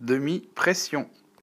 demi-pression.